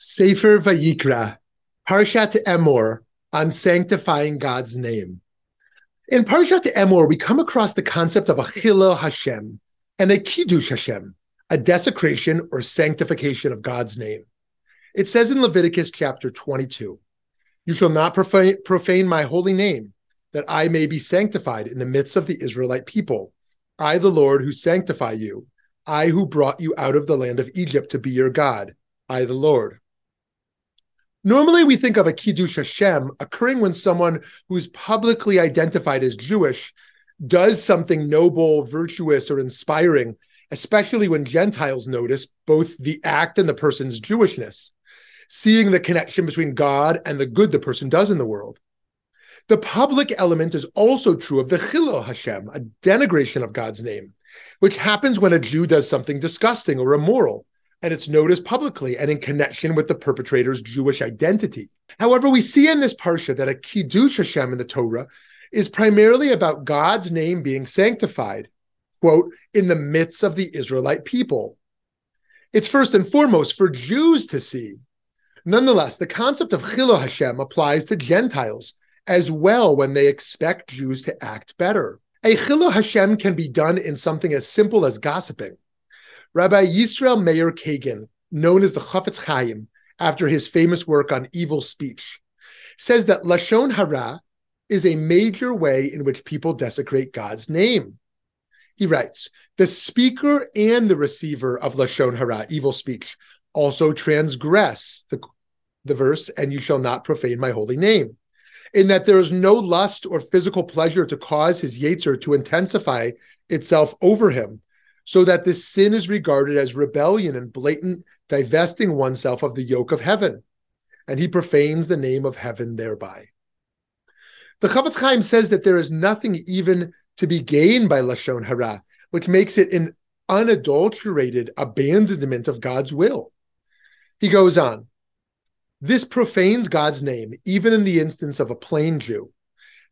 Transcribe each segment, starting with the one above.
Sefer Vayikra, Parshat Emor, on sanctifying God's name. In Parshat Emor, we come across the concept of a Chilul Hashem and a Kiddush Hashem, a desecration or sanctification of God's name. It says in Leviticus chapter 22, You shall not profane, profane my holy name, that I may be sanctified in the midst of the Israelite people. I, the Lord, who sanctify you, I who brought you out of the land of Egypt to be your God, I, the Lord. Normally, we think of a Kiddush Hashem occurring when someone who's publicly identified as Jewish does something noble, virtuous, or inspiring, especially when Gentiles notice both the act and the person's Jewishness, seeing the connection between God and the good the person does in the world. The public element is also true of the Chilul Hashem, a denigration of God's name, which happens when a Jew does something disgusting or immoral, and it's noticed publicly and in connection with the perpetrator's Jewish identity. However, we see in this parsha that a Kiddush Hashem in the Torah is primarily about God's name being sanctified, quote, in the midst of the Israelite people. It's first and foremost for Jews to see. Nonetheless, the concept of Chilul Hashem applies to Gentiles as well when they expect Jews to act better. A chilul Hashem can be done in something as simple as gossiping. Rabbi Yisrael Meir Kagan, known as the Chafetz Chaim, after his famous work on evil speech, says that Lashon Hara is a major way in which people desecrate God's name. He writes, the speaker and the receiver of Lashon Hara, evil speech, also transgress the, the verse, and you shall not profane my holy name in that there is no lust or physical pleasure to cause his yetzer to intensify itself over him, so that this sin is regarded as rebellion and blatant divesting oneself of the yoke of heaven, and he profanes the name of heaven thereby. The Chafetz Chaim says that there is nothing even to be gained by lashon hara, which makes it an unadulterated abandonment of God's will. He goes on. This profanes God's name, even in the instance of a plain Jew.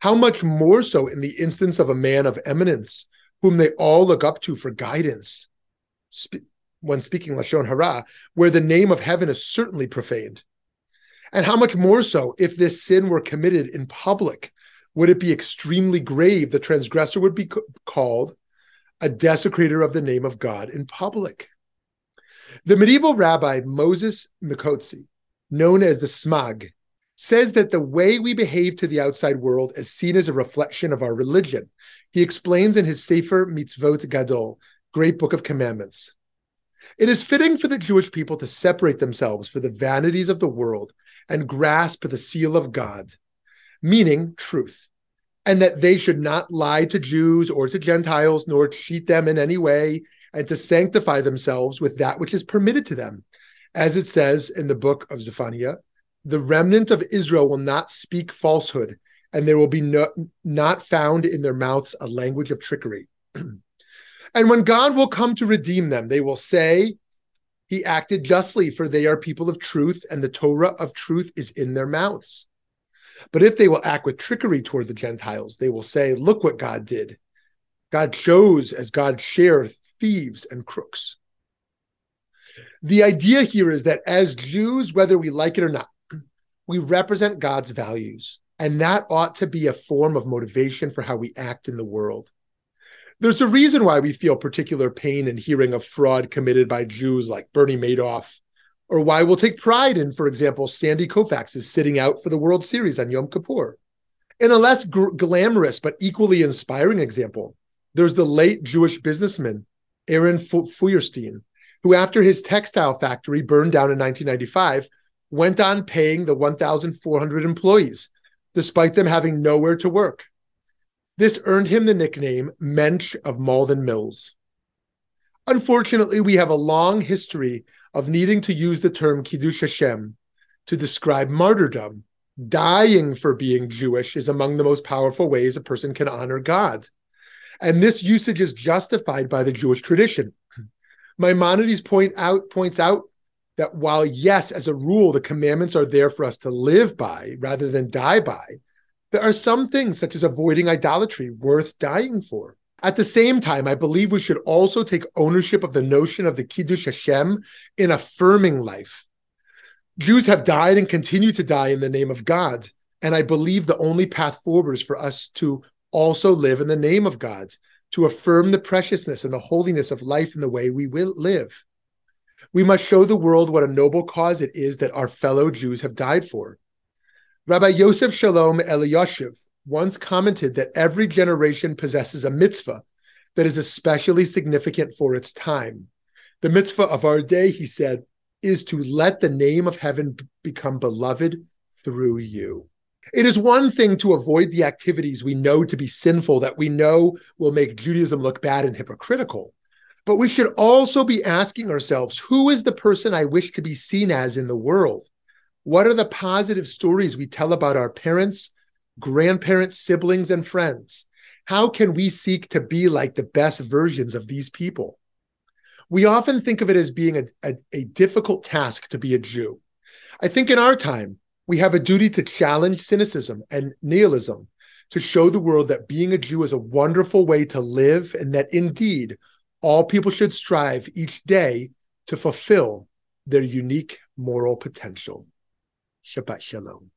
How much more so in the instance of a man of eminence, whom they all look up to for guidance, when speaking Lashon Hara, where the name of heaven is certainly profaned. And how much more so if this sin were committed in public? Would it be extremely grave? The transgressor would be called a desecrator of the name of God in public. The medieval rabbi Moses Mikotzi known as the smag, says that the way we behave to the outside world is seen as a reflection of our religion. He explains in his Sefer Mitzvot Gadol, Great Book of Commandments. It is fitting for the Jewish people to separate themselves from the vanities of the world and grasp the seal of God, meaning truth, and that they should not lie to Jews or to Gentiles, nor cheat them in any way, and to sanctify themselves with that which is permitted to them, as it says in the book of Zephaniah, the remnant of Israel will not speak falsehood, and there will be no, not found in their mouths a language of trickery. and when God will come to redeem them, they will say, He acted justly, for they are people of truth, and the Torah of truth is in their mouths. But if they will act with trickery toward the Gentiles, they will say, Look what God did. God chose as God shared thieves and crooks. The idea here is that as Jews, whether we like it or not, we represent God's values, and that ought to be a form of motivation for how we act in the world. There's a reason why we feel particular pain in hearing of fraud committed by Jews like Bernie Madoff, or why we'll take pride in, for example, Sandy Koufax is sitting out for the World Series on Yom Kippur. In a less g- glamorous but equally inspiring example, there's the late Jewish businessman Aaron Feuerstein, who, after his textile factory burned down in 1995, went on paying the 1,400 employees, despite them having nowhere to work. This earned him the nickname Mensch of Malden Mills. Unfortunately, we have a long history of needing to use the term Kiddush Hashem to describe martyrdom. Dying for being Jewish is among the most powerful ways a person can honor God. And this usage is justified by the Jewish tradition. Maimonides point out points out that while yes, as a rule, the commandments are there for us to live by rather than die by, there are some things such as avoiding idolatry worth dying for. At the same time, I believe we should also take ownership of the notion of the Kiddush Hashem in affirming life. Jews have died and continue to die in the name of God. And I believe the only path forward is for us to also live in the name of God, to affirm the preciousness and the holiness of life in the way we will live. We must show the world what a noble cause it is that our fellow Jews have died for. Rabbi Yosef Shalom Eliyashiv once commented that every generation possesses a mitzvah that is especially significant for its time. The mitzvah of our day, he said, is to let the name of heaven become beloved through you. It is one thing to avoid the activities we know to be sinful, that we know will make Judaism look bad and hypocritical. But we should also be asking ourselves who is the person I wish to be seen as in the world? What are the positive stories we tell about our parents, grandparents, siblings, and friends? How can we seek to be like the best versions of these people? We often think of it as being a, a, a difficult task to be a Jew. I think in our time, we have a duty to challenge cynicism and nihilism, to show the world that being a Jew is a wonderful way to live and that indeed all people should strive each day to fulfill their unique moral potential. Shabbat Shalom.